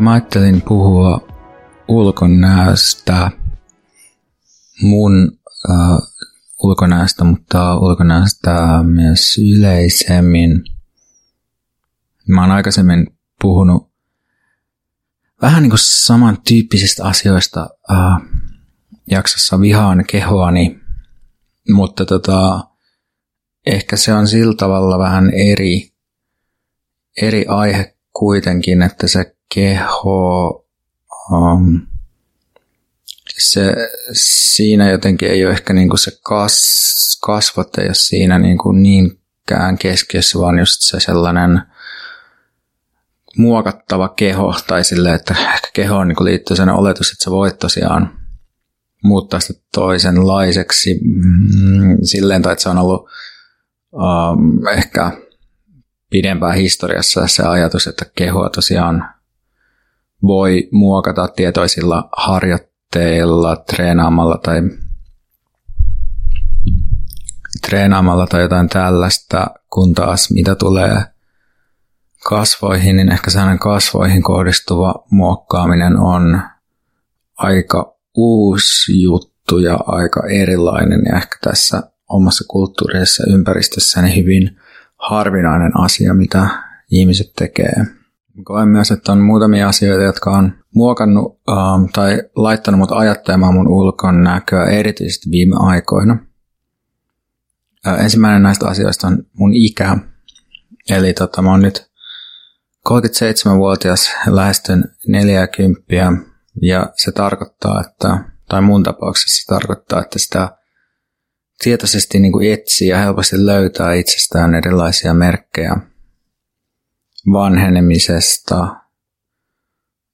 Mä ajattelin puhua ulkonäöstä, mun äh, ulkonäöstä, mutta ulkonäöstä myös yleisemmin. Mä oon aikaisemmin puhunut vähän niin kuin samantyyppisistä asioista äh, jaksossa Vihaan kehoani, mutta tota, ehkä se on sillä tavalla vähän eri, eri aihe kuitenkin, että se keho, um, se, siinä jotenkin ei ole ehkä niinku se kas, kasvot ei ole siinä niinku niinkään keskiössä, vaan just se sellainen muokattava keho, tai silleen, että ehkä kehoon niin liittyy sellainen oletus, että sä voit tosiaan muuttaa sitä toisenlaiseksi. Mm, silleen, tai että se on ollut um, ehkä pidempään historiassa se ajatus, että kehoa tosiaan voi muokata tietoisilla harjoitteilla, treenaamalla tai treenaamalla tai jotain tällaista, kun taas mitä tulee kasvoihin, niin ehkä sellainen kasvoihin kohdistuva muokkaaminen on aika uusi juttu ja aika erilainen ja ehkä tässä omassa kulttuurisessa ympäristössä hyvin harvinainen asia, mitä ihmiset tekee. Koen myös, että on muutamia asioita, jotka on muokannut um, tai laittanut mut ajattelemaan mun ulkon näköä erityisesti viime aikoina. Uh, ensimmäinen näistä asioista on mun ikä. Eli tota, mä oon nyt 37-vuotias, lähestyn 40 ja se tarkoittaa, että, tai mun tapauksessa se tarkoittaa, että sitä tietoisesti niin kuin etsii ja helposti löytää itsestään erilaisia merkkejä vanhenemisesta.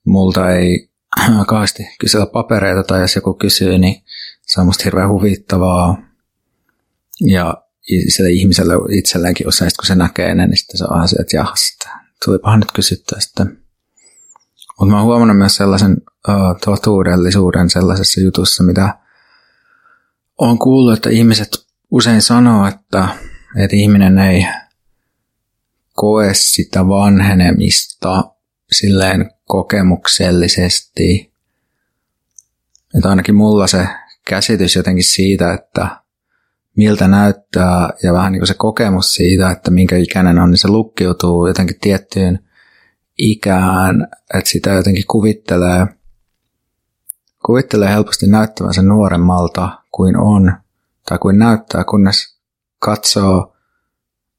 Multa ei kauheasti kysellä papereita tai jos joku kysyy, niin se on musta hirveän huvittavaa. Ja sille ihmiselle itselleenkin usein, kun se näkee ne, niin sitten se on se, että jahas, tulipahan nyt kysyttyä sitten. Mutta mä oon huomannut myös sellaisen uh, totuudellisuuden sellaisessa jutussa, mitä on kuullut, että ihmiset usein sanoo, että, että ihminen ei koe sitä vanhenemista silleen kokemuksellisesti. Että ainakin mulla se käsitys jotenkin siitä, että miltä näyttää ja vähän niin kuin se kokemus siitä, että minkä ikäinen on, niin se lukkiutuu jotenkin tiettyyn ikään, että sitä jotenkin kuvittelee, kuvittelee helposti näyttävänsä nuoremmalta kuin on tai kuin näyttää, kunnes katsoo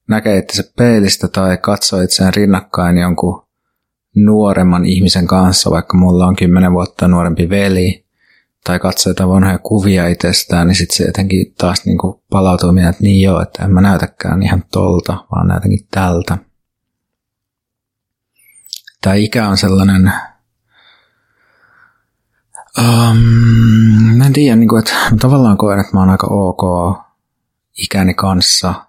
näkee itse peilistä tai katsoo itseään rinnakkain jonkun nuoremman ihmisen kanssa, vaikka mulla on kymmenen vuotta nuorempi veli, tai katsoo jotain vanhoja kuvia itsestään, niin sitten se jotenkin taas niin kuin palautuu mieleen, että niin joo, että en mä näytäkään ihan tolta, vaan näytänkin tältä. Tämä ikä on sellainen, um, en tiedä, niin kuin, että tavallaan koen, että mä oon aika ok ikäni kanssa –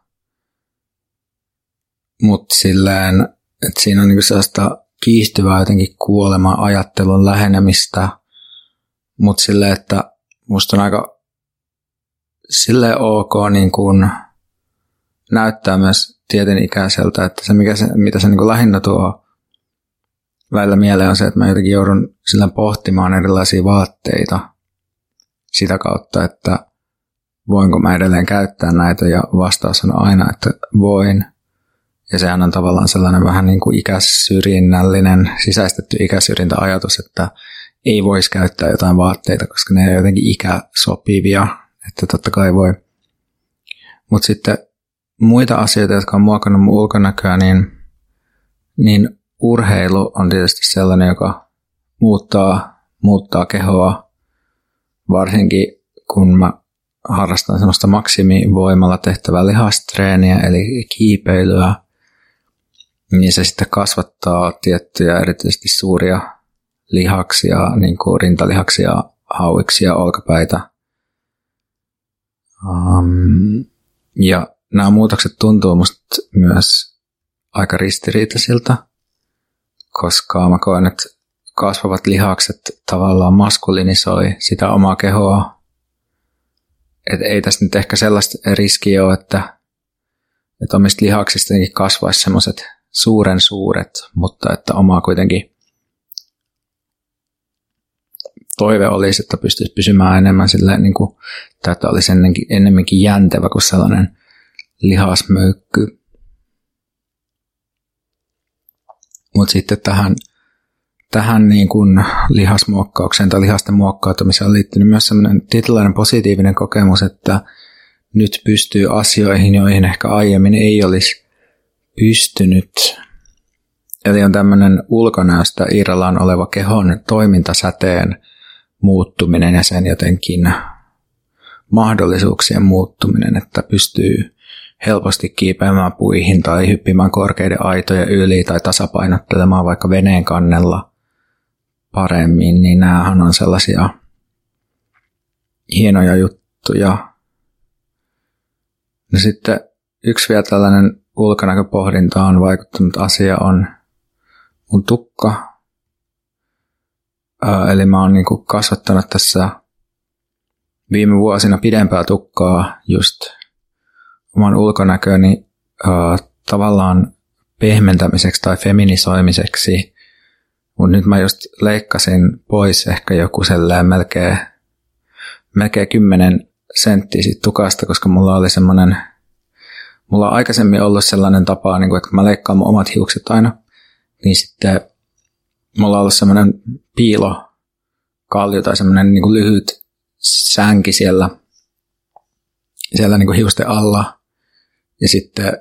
mutta silleen, että siinä on niinku sellaista kiihtyvää jotenkin kuolema ajattelun lähenemistä, mutta silleen, että musta on aika sille ok niin kuin näyttää myös ikäiseltä, että se, mikä se, mitä se niin kuin lähinnä tuo välillä mieleen on se, että mä jotenkin joudun sillä pohtimaan erilaisia vaatteita sitä kautta, että voinko mä edelleen käyttää näitä ja vastaus on aina, että voin – ja sehän on tavallaan sellainen vähän niin kuin ikäsyrjinnällinen, sisäistetty ikäsyrjintäajatus, että ei voisi käyttää jotain vaatteita, koska ne ei jotenkin ikäsopivia että totta kai voi. Mutta sitten muita asioita, jotka on muokannut mun ulkonäköä, niin, niin urheilu on tietysti sellainen, joka muuttaa, muuttaa kehoa, varsinkin kun mä harrastan semmoista maksimivoimalla tehtävää lihastreeniä, eli kiipeilyä, niin se sitten kasvattaa tiettyjä erityisesti suuria lihaksia, niin kuin rintalihaksia, hauiksia, olkapäitä. Um, ja nämä muutokset tuntuu musta myös aika ristiriitaisilta, koska mä koen, että kasvavat lihakset tavallaan maskulinisoi sitä omaa kehoa. Et ei tässä nyt ehkä sellaista riskiä ole, että, että omista lihaksista kasvaisi semmoiset suuren suuret, mutta että omaa kuitenkin toive olisi, että pystyisi pysymään enemmän silleen, niin kuin, että olisi ennenkin, ennemminkin jäntevä kuin sellainen lihasmöykky. Mutta sitten tähän, tähän niin kuin lihasmuokkaukseen tai lihasten muokkautumiseen on liittynyt myös sellainen tietynlainen positiivinen kokemus, että nyt pystyy asioihin, joihin ehkä aiemmin ei olisi pystynyt. Eli on tämmöinen ulkonäöstä irrallaan oleva kehon toimintasäteen muuttuminen ja sen jotenkin mahdollisuuksien muuttuminen, että pystyy helposti kiipeämään puihin tai hyppimään korkeiden aitojen yli tai tasapainottelemaan vaikka veneen kannella paremmin, niin näähän on sellaisia hienoja juttuja. No sitten yksi vielä tällainen ulkonäköpohdinta on vaikuttanut asia on mun tukka. Eli mä oon niinku kasvattanut tässä viime vuosina pidempää tukkaa just oman ulkonäköni uh, tavallaan pehmentämiseksi tai feminisoimiseksi. Mutta nyt mä just leikkasin pois ehkä joku sellainen melkein, melkein 10 senttiä siitä tukasta, koska mulla oli semmoinen, mulla on aikaisemmin ollut sellainen tapa, niin kuin, että kun mä leikkaan mun omat hiukset aina, niin sitten mulla on ollut semmoinen piilo kallio tai semmoinen niin kuin lyhyt sänki siellä, siellä niin kuin hiusten alla, ja sitten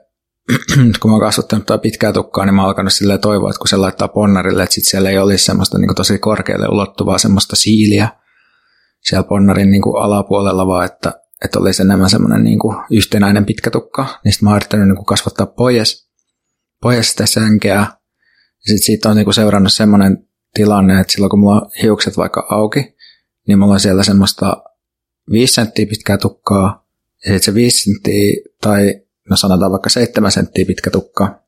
kun mä oon kasvattanut pitkää tukkaa, niin mä oon alkanut silleen toivoa, että kun se laittaa ponnarille, että sitten siellä ei olisi semmoista niin tosi korkealle ulottuvaa semmoista siiliä siellä ponnarin niin kuin alapuolella, vaan että, että olisi enemmän semmoinen niin kuin yhtenäinen pitkä tukka. Niin sitten mä oon yrittänyt niin kuin kasvattaa pois, pois sitä sänkeä. Ja sitten siitä on niin kuin seurannut semmoinen tilanne, että silloin kun mulla on hiukset vaikka auki, niin mulla on siellä semmoista 5 senttiä pitkää tukkaa, ja sitten se 5 senttiä tai no sanotaan vaikka 7 senttiä pitkä tukka,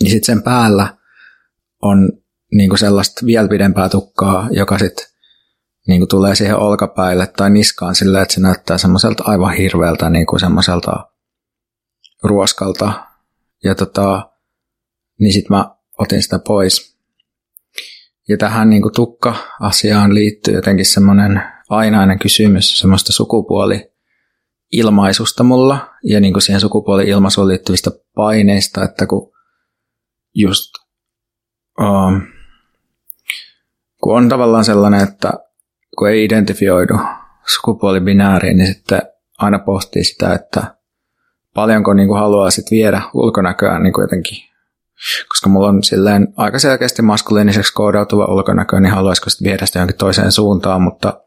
niin sitten sen päällä on niin kuin sellaista vielä pidempää tukkaa, joka sitten niin kuin tulee siihen olkapäille tai niskaan silleen, että se näyttää semmoiselta aivan hirveältä niin kuin semmoiselta ruoskalta. Ja tota, niin sitten mä otin sitä pois. Ja tähän niin kuin tukka-asiaan liittyy jotenkin semmoinen ainainen kysymys semmoista sukupuoli ilmaisusta mulla ja niin kuin siihen sukupuoli-ilmaisuun liittyvistä paineista, että kun just um, kun on tavallaan sellainen, että kun ei identifioidu sukupuolibinääriin, niin sitten aina pohtii sitä, että paljonko niin kuin haluaa sitten viedä ulkonäköään niin kuin jotenkin. Koska mulla on silleen aika selkeästi maskuliiniseksi koodautuva ulkonäkö, niin haluaisiko sitten viedä sitä johonkin toiseen suuntaan, mutta,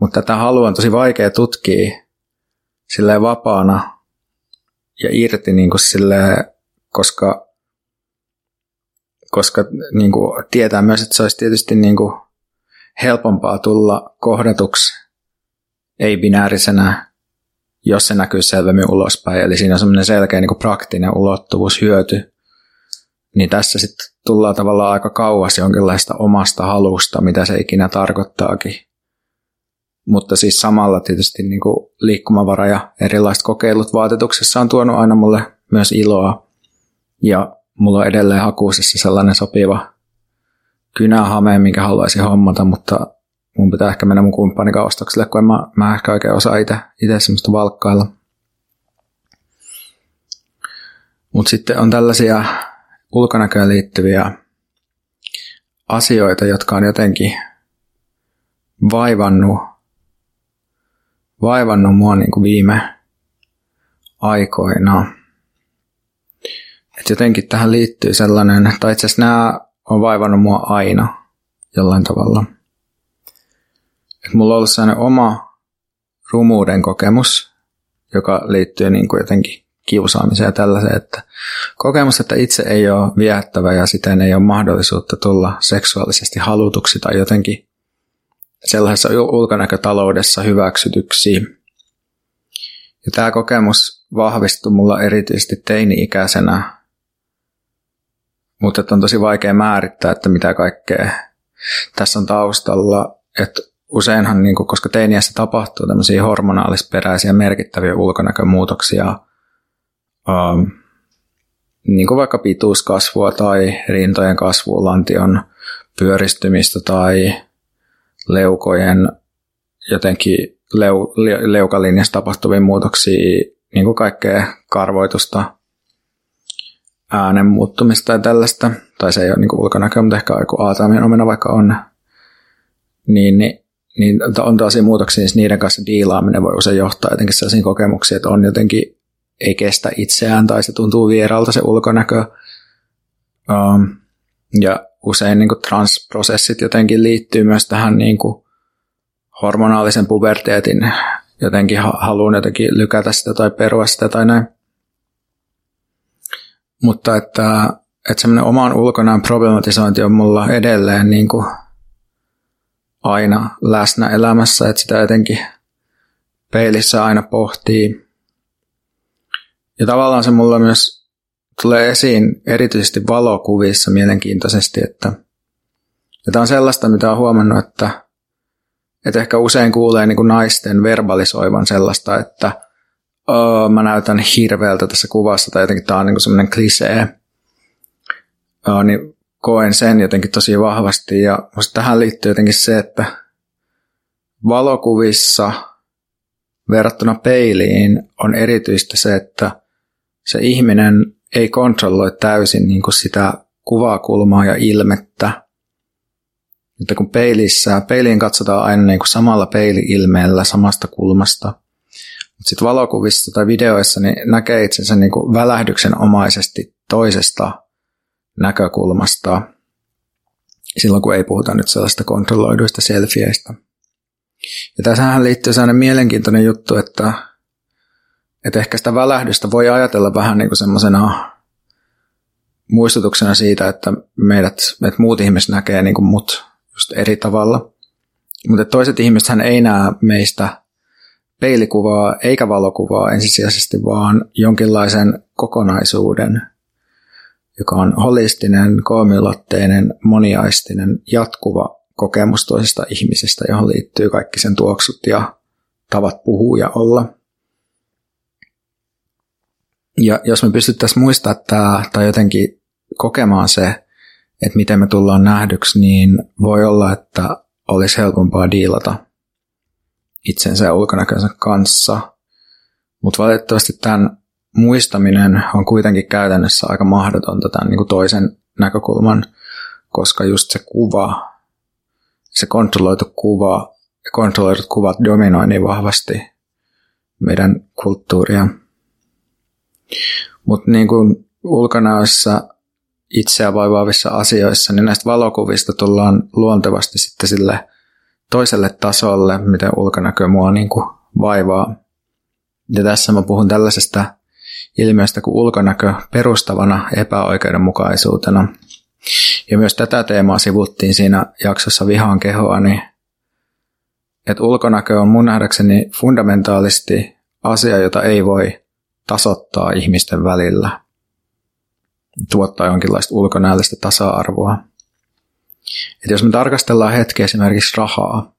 mutta tätä halua on tosi vaikea tutkia silleen vapaana ja irti niin kuin silleen, koska, koska niin kuin tietää myös, että se olisi tietysti niin kuin helpompaa tulla kohdatuksi ei-binäärisenä, jos se näkyy selvemmin ulospäin. Eli siinä on semmoinen selkeä niin kuin praktinen ulottuvuus, hyöty. Niin tässä sitten tullaan tavallaan aika kauas jonkinlaista omasta halusta, mitä se ikinä tarkoittaakin mutta siis samalla tietysti niin kuin liikkumavara ja erilaiset kokeilut vaatetuksessa on tuonut aina mulle myös iloa. Ja mulla on edelleen hakuisessa sellainen sopiva kynähame, minkä haluaisin hommata, mutta mun pitää ehkä mennä mun kumppanin ostokselle, kun en mä, mä ehkä oikein osaa itse, itse semmoista valkkailla. Mutta sitten on tällaisia ulkonäköön liittyviä asioita, jotka on jotenkin vaivannut vaivannut mua niin kuin viime aikoina. Et jotenkin tähän liittyy sellainen, tai itse asiassa nämä on vaivannut mua aina jollain tavalla. Et mulla on ollut sellainen oma rumuuden kokemus, joka liittyy niin kuin jotenkin kiusaamiseen ja tällaiseen, että kokemus, että itse ei ole viehättävä ja siten ei ole mahdollisuutta tulla seksuaalisesti halutuksi tai jotenkin sellaisessa ulkonäkötaloudessa hyväksytyksi. Ja tämä kokemus vahvistui mulla erityisesti teini-ikäisenä, mutta on tosi vaikea määrittää, että mitä kaikkea tässä on taustalla. Että useinhan, niin kuin, koska teiniässä tapahtuu tämmöisiä hormonaalisperäisiä merkittäviä ulkonäkömuutoksia, um, niin kuin vaikka pituuskasvua tai rintojen kasvua, lantion pyöristymistä tai leukojen jotenkin leu, leukalinjassa tapahtuvia muutoksia, niin kuin kaikkea karvoitusta, äänen muuttumista ja tällaista, tai se ei ole niin ulkonäköä, mutta ehkä joku aataamien omena vaikka on, niin, niin, niin on tosi muutoksia, niin niiden kanssa diilaaminen voi usein johtaa jotenkin sellaisiin kokemuksiin, että on jotenkin, ei kestä itseään tai se tuntuu vieralta se ulkonäkö. Um, ja usein niin transprosessit jotenkin liittyy myös tähän niin kuin hormonaalisen puberteetin jotenkin haluun jotenkin lykätä sitä tai perua sitä tai näin. Mutta että, että semmoinen oman ulkonaan problematisointi on mulla edelleen niin kuin aina läsnä elämässä, että sitä jotenkin peilissä aina pohtii. Ja tavallaan se mulla myös tulee esiin erityisesti valokuvissa mielenkiintoisesti, että ja tämä on sellaista, mitä on huomannut, että, että ehkä usein kuulee niin kuin naisten verbalisoivan sellaista, että oh, mä näytän hirveältä tässä kuvassa, tai jotenkin tämä on niin semmoinen klisee, oh, niin koen sen jotenkin tosi vahvasti. Ja tähän liittyy jotenkin se, että valokuvissa verrattuna peiliin on erityistä se, että se ihminen ei kontrolloi täysin niin kuin sitä kuvakulmaa ja ilmettä. Että kun peilissä, peiliin katsotaan aina niin kuin samalla peili-ilmeellä samasta kulmasta – mutta sitten valokuvissa tai videoissa niin näkee itsensä niin kuin välähdyksenomaisesti toisesta näkökulmasta silloin, kun ei puhuta nyt sellaista kontrolloiduista selfieistä. Ja tässähän liittyy sellainen mielenkiintoinen juttu, että, että ehkä sitä välähdystä voi ajatella vähän niin kuin semmoisena muistutuksena siitä, että meidät, että muut ihmiset näkee niin kuin mut just eri tavalla. Mutta toiset ihmiset ei näe meistä peilikuvaa eikä valokuvaa ensisijaisesti, vaan jonkinlaisen kokonaisuuden, joka on holistinen, kolmiulotteinen, moniaistinen, jatkuva kokemus toisesta ihmisestä, johon liittyy kaikki sen tuoksut ja tavat puhua ja olla. Ja jos me pystyttäisiin muistamaan tämä tai jotenkin kokemaan se, että miten me tullaan nähdyksi, niin voi olla, että olisi helpompaa diilata itsensä ja ulkonäkönsä kanssa. Mutta valitettavasti tämän muistaminen on kuitenkin käytännössä aika mahdotonta tämän niin kuin toisen näkökulman, koska just se kuva, se kontrolloitu kuva ja kontrolloidut kuvat dominoi niin vahvasti meidän kulttuuria. Mutta niin kuin ulkonäössä itseä vaivaavissa asioissa, niin näistä valokuvista tullaan luontevasti sitten sille toiselle tasolle, miten ulkonäkö mua niin kuin vaivaa. Ja tässä mä puhun tällaisesta ilmiöstä kuin ulkonäkö perustavana epäoikeudenmukaisuutena. Ja myös tätä teemaa sivuttiin siinä jaksossa Vihaan kehoa, niin että ulkonäkö on mun nähdäkseni fundamentaalisti asia, jota ei voi tasottaa ihmisten välillä, tuottaa jonkinlaista ulkonäöllistä tasa-arvoa. Et jos me tarkastellaan hetki esimerkiksi rahaa,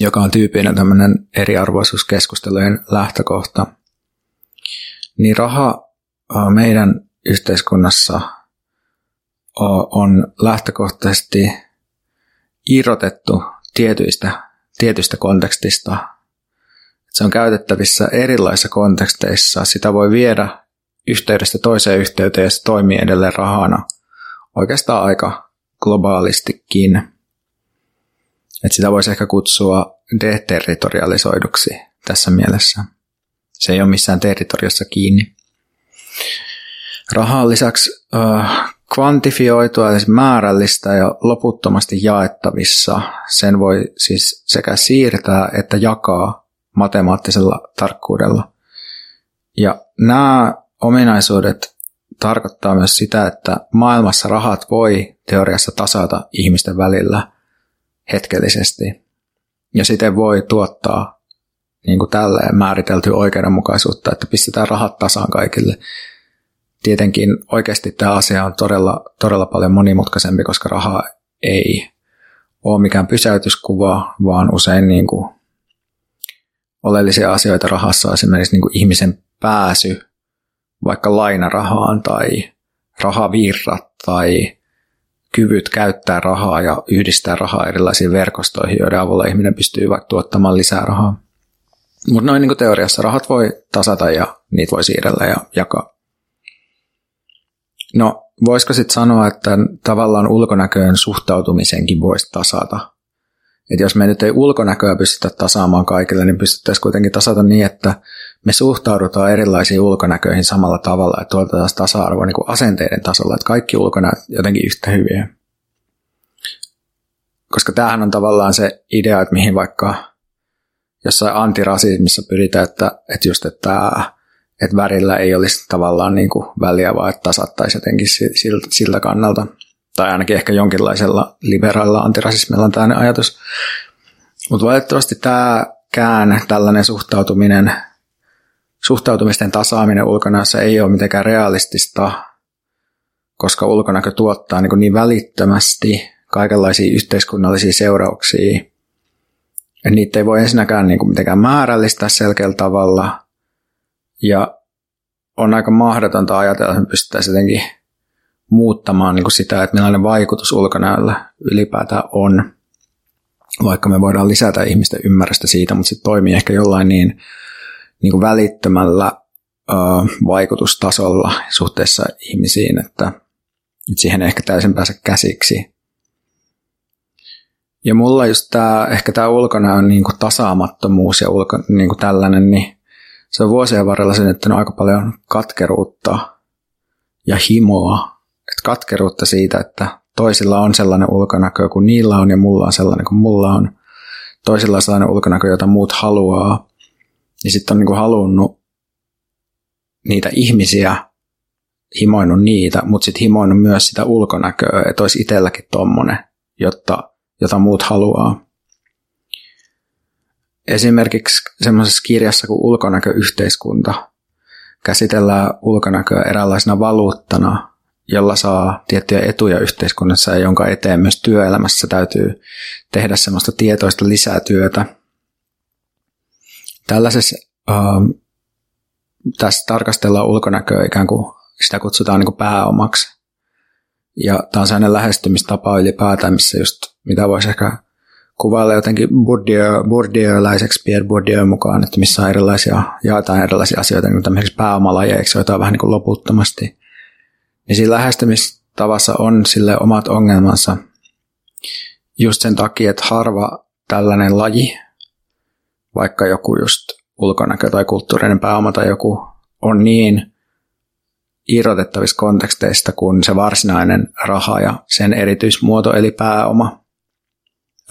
joka on tyypinen tämmöinen eriarvoisuuskeskustelujen lähtökohta, niin raha meidän yhteiskunnassa on lähtökohtaisesti irrotettu tietyistä, tietystä kontekstista. Se on käytettävissä erilaisissa konteksteissa. Sitä voi viedä yhteydestä toiseen yhteyteen ja se toimii edelleen rahana oikeastaan aika globaalistikin. että sitä voisi ehkä kutsua deterritorialisoiduksi tässä mielessä. Se ei ole missään territoriossa kiinni. Raha on lisäksi äh, kvantifioitua, eli määrällistä ja loputtomasti jaettavissa. Sen voi siis sekä siirtää että jakaa matemaattisella tarkkuudella. Ja nämä ominaisuudet tarkoittaa myös sitä, että maailmassa rahat voi teoriassa tasata ihmisten välillä hetkellisesti. Ja siten voi tuottaa niin kuin tälleen määriteltyä oikeudenmukaisuutta, että pistetään rahat tasaan kaikille. Tietenkin oikeasti tämä asia on todella, todella paljon monimutkaisempi, koska raha ei ole mikään pysäytyskuva, vaan usein niin kuin oleellisia asioita rahassa on esimerkiksi niin kuin ihmisen pääsy vaikka lainarahaan tai rahavirrat tai kyvyt käyttää rahaa ja yhdistää rahaa erilaisiin verkostoihin, joiden avulla ihminen pystyy vaikka tuottamaan lisää rahaa. Mutta noin niin teoriassa rahat voi tasata ja niitä voi siirrellä ja jakaa. No, voisiko sitten sanoa, että tavallaan ulkonäköön suhtautumisenkin voisi tasata? Että jos me nyt ei ulkonäköä pystytä tasaamaan kaikille, niin pystyttäisiin kuitenkin tasata niin, että me suhtaudutaan erilaisiin ulkonäköihin samalla tavalla, että tuotetaan tasa-arvoa niin asenteiden tasolla, että kaikki ulkonäöt jotenkin yhtä hyviä. Koska tämähän on tavallaan se idea, että mihin vaikka jossain antirasismissa pyritään, että, että just että, että värillä ei olisi tavallaan niin kuin väliä, vaan että tasattaisi jotenkin siltä, siltä kannalta. Tai ainakin ehkä jonkinlaisella liberaalilla antirasismilla on tämmöinen ajatus. Mutta valitettavasti tämä kään, tällainen suhtautuminen suhtautumisten tasaaminen ulkonäössä ei ole mitenkään realistista, koska ulkonäkö tuottaa niin, niin välittömästi kaikenlaisia yhteiskunnallisia seurauksia. Ja niitä ei voi ensinnäkään niin kuin mitenkään määrällistää selkeällä tavalla. Ja on aika mahdotonta ajatella, että me pystyttäisiin jotenkin muuttamaan niin kuin sitä, että millainen vaikutus ulkonäöllä ylipäätään on. Vaikka me voidaan lisätä ihmisten ymmärrystä siitä, mutta se toimii ehkä jollain niin niin kuin välittömällä ö, vaikutustasolla suhteessa ihmisiin, että, että siihen ehkä täysin pääse käsiksi. Ja mulla just tämä, ehkä tämä ulkonäön niin kuin tasaamattomuus ja ulko, niin kuin tällainen, niin se on vuosien varrella synnyttänyt aika paljon katkeruutta ja himoa. Et katkeruutta siitä, että toisilla on sellainen ulkonäkö kuin niillä on ja mulla on sellainen kuin mulla on. Toisilla on sellainen ulkonäkö, jota muut haluaa niin sitten on niin kuin halunnut niitä ihmisiä, himoinut niitä, mutta sitten himoinut myös sitä ulkonäköä, että olisi itselläkin tommonen, jotta, jota muut haluaa. Esimerkiksi semmoisessa kirjassa kuin Ulkonäköyhteiskunta käsitellään ulkonäköä eräänlaisena valuuttana, jolla saa tiettyjä etuja yhteiskunnassa ja jonka eteen myös työelämässä täytyy tehdä semmoista tietoista lisätyötä – Tällaisessa ähm, tässä tarkastellaan ulkonäköä ikään kuin sitä kutsutaan niin kuin pääomaksi. Ja tämä on sellainen lähestymistapa ylipäätään, missä just mitä voisi ehkä kuvailla jotenkin Bourdieu, Bourdieu-läiseksi Pierre Bourdieu mukaan, että missä on erilaisia, jaetaan erilaisia asioita niin tämmöiseksi pääomalajeiksi, joita on vähän niin kuin loputtomasti. Niin siinä lähestymistavassa on sille omat ongelmansa just sen takia, että harva tällainen laji vaikka joku just ulkonäkö tai kulttuurinen pääoma tai joku on niin irrotettavissa konteksteista kuin se varsinainen raha ja sen erityismuoto eli pääoma,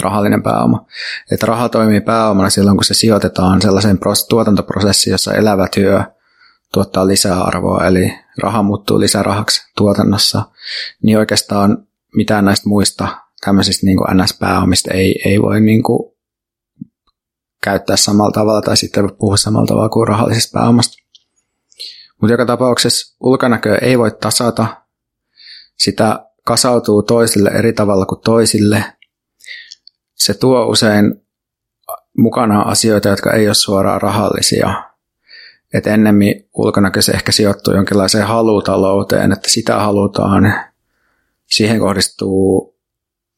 rahallinen pääoma. Että raha toimii pääomana silloin, kun se sijoitetaan sellaiseen tuotantoprosessiin, jossa elävä työ tuottaa lisää arvoa, eli raha muuttuu lisärahaksi tuotannossa, niin oikeastaan mitään näistä muista tämmöisistä niin NS-pääomista ei, ei voi niin kuin käyttää samalla tavalla tai sitten puhua samalla tavalla kuin rahallisesta pääomasta. Mutta joka tapauksessa ulkonäköä ei voi tasata. Sitä kasautuu toisille eri tavalla kuin toisille. Se tuo usein mukana asioita, jotka ei ole suoraan rahallisia. Et ennemmin ulkonäkö se ehkä sijoittuu jonkinlaiseen halutalouteen, että sitä halutaan. Siihen kohdistuu,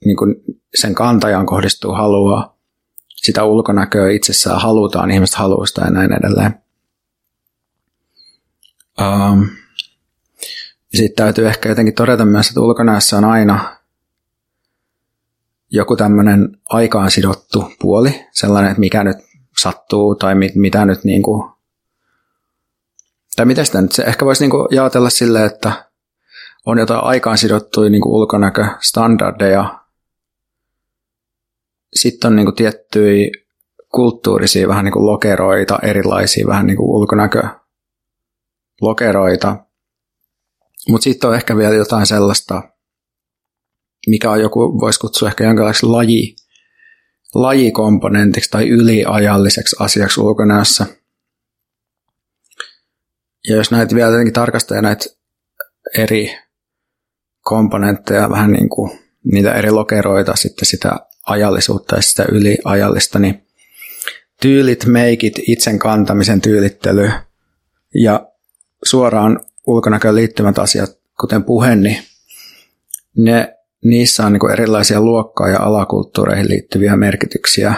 niin sen kantajan kohdistuu halua sitä ulkonäköä itsessään halutaan, ihmiset haluaa sitä ja näin edelleen. Um, sitten täytyy ehkä jotenkin todeta myös, että ulkonäössä on aina joku tämmöinen aikaan sidottu puoli, sellainen, että mikä nyt sattuu tai mit, mitä nyt niin kuin, tai mitä sitä nyt, se ehkä voisi niin kuin jaotella silleen, että on jotain aikaan sidottuja niin kuin ulkonäköstandardeja, sitten on niin kuin tiettyjä kulttuurisia vähän niin kuin lokeroita, erilaisia vähän niin kuin ulkonäkölokeroita. Mutta sitten on ehkä vielä jotain sellaista, mikä on joku, voisi kutsua ehkä jonkinlaiseksi laji, lajikomponentiksi tai yliajalliseksi asiaksi ulkonäössä. Ja jos näitä vielä jotenkin tarkastaa näitä eri komponentteja, vähän niin kuin niitä eri lokeroita, sitten sitä ajallisuutta ja sitä yliajallista, niin tyylit, meikit, itsen kantamisen tyylittely ja suoraan ulkonäköön liittyvät asiat, kuten puhe, niin ne, niissä on niin erilaisia luokkaa ja alakulttuureihin liittyviä merkityksiä,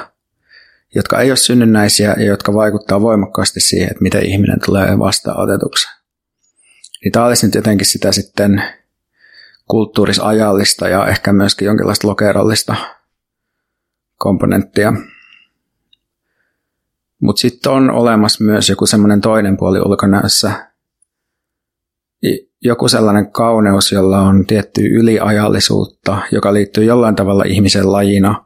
jotka ei ole synnynnäisiä ja jotka vaikuttaa voimakkaasti siihen, että miten ihminen tulee vastaanotetuksi. Niin tämä olisi nyt jotenkin sitä sitten kulttuurisajallista ja ehkä myöskin jonkinlaista lokerollista komponenttia. Mutta sitten on olemassa myös joku semmoinen toinen puoli ulkonäössä, joku sellainen kauneus, jolla on tietty yliajallisuutta, joka liittyy jollain tavalla ihmisen lajina,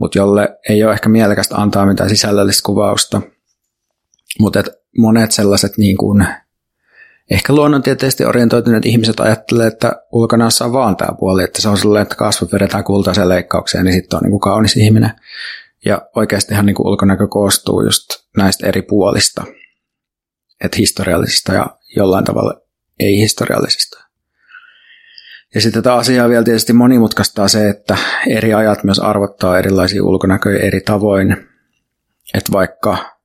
mutta jolle ei ole ehkä mielekästä antaa mitään sisällöllistä kuvausta. Mutta monet sellaiset niin kuin, ehkä luonnontieteellisesti orientoituneet ihmiset ajattelee, että ulkonäössä on vaan tämä puoli, että se on sellainen, että kasvot vedetään kultaiseen leikkaukseen, niin sitten on niin kuin kaunis ihminen. Ja oikeastihan niin kuin ulkonäkö koostuu just näistä eri puolista, että historiallisista ja jollain tavalla ei-historiallisista. Ja sitten tätä asiaa vielä tietysti monimutkaistaa se, että eri ajat myös arvottaa erilaisia ulkonäköjä eri tavoin. Että vaikka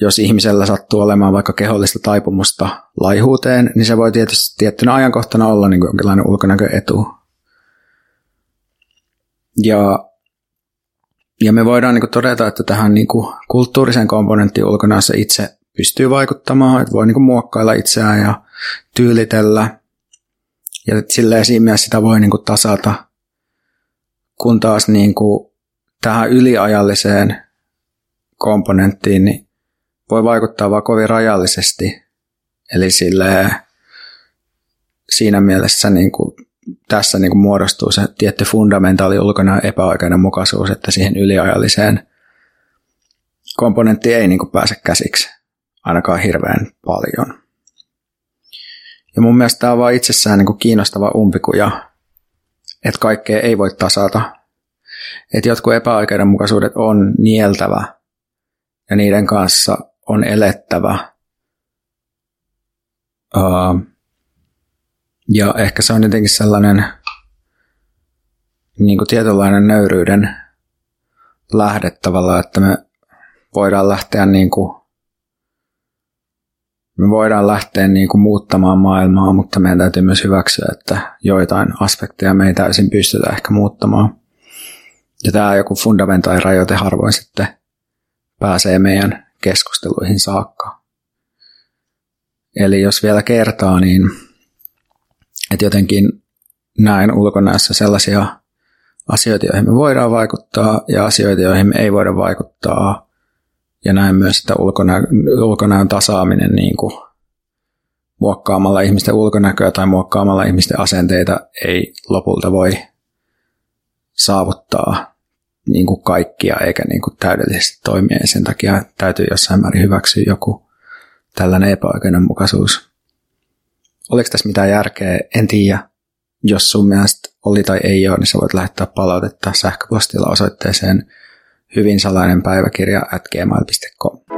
jos ihmisellä sattuu olemaan vaikka kehollista taipumusta laihuuteen, niin se voi tietysti tiettynä ajankohtana olla niin kuin jonkinlainen ulkonäköetu. Ja, ja me voidaan niin kuin todeta, että tähän niin kuin kulttuurisen komponenttiin ulkonäössä itse pystyy vaikuttamaan, että voi niin kuin muokkailla itseään ja tyylitellä. Ja silleen siinä mielessä sitä voi niin kuin tasata, kun taas niin kuin tähän yliajalliseen komponenttiin niin voi vaikuttaa vaan kovin rajallisesti. Eli sille siinä mielessä niin kuin, tässä niin kuin muodostuu se tietty fundamentaali ulkona epäoikeudenmukaisuus, että siihen yliajalliseen komponenttiin ei niin kuin pääse käsiksi ainakaan hirveän paljon. Ja mun mielestä tämä on vaan itsessään niin kuin kiinnostava umpikuja, että kaikkea ei voi tasata. Että jotkut epäoikeudenmukaisuudet on nieltävä ja niiden kanssa on elettävä. Ja ehkä se on jotenkin sellainen niin kuin tietynlainen nöyryyden lähde tavallaan, että me voidaan lähteä niin kuin me voidaan lähteä niin kuin muuttamaan maailmaa, mutta meidän täytyy myös hyväksyä, että joitain aspekteja me ei täysin pystytä ehkä muuttamaan. Ja tämä joku fundamentaali rajoite harvoin sitten pääsee meidän keskusteluihin saakka. Eli jos vielä kertaa, niin että jotenkin näen ulkonäössä sellaisia asioita, joihin me voidaan vaikuttaa ja asioita, joihin me ei voida vaikuttaa – ja näin myös, että ulkonä, ulkonäön tasaaminen niin kuin muokkaamalla ihmisten ulkonäköä tai muokkaamalla ihmisten asenteita ei lopulta voi saavuttaa niin kuin kaikkia eikä niin kuin täydellisesti toimia. Ja sen takia täytyy jossain määrin hyväksyä joku tällainen epäoikeudenmukaisuus. Oliko tässä mitään järkeä? En tiedä. Jos sun mielestä oli tai ei ole, niin sä voit lähettää palautetta sähköpostilla osoitteeseen hyvin salainen päiväkirja at gmail.com.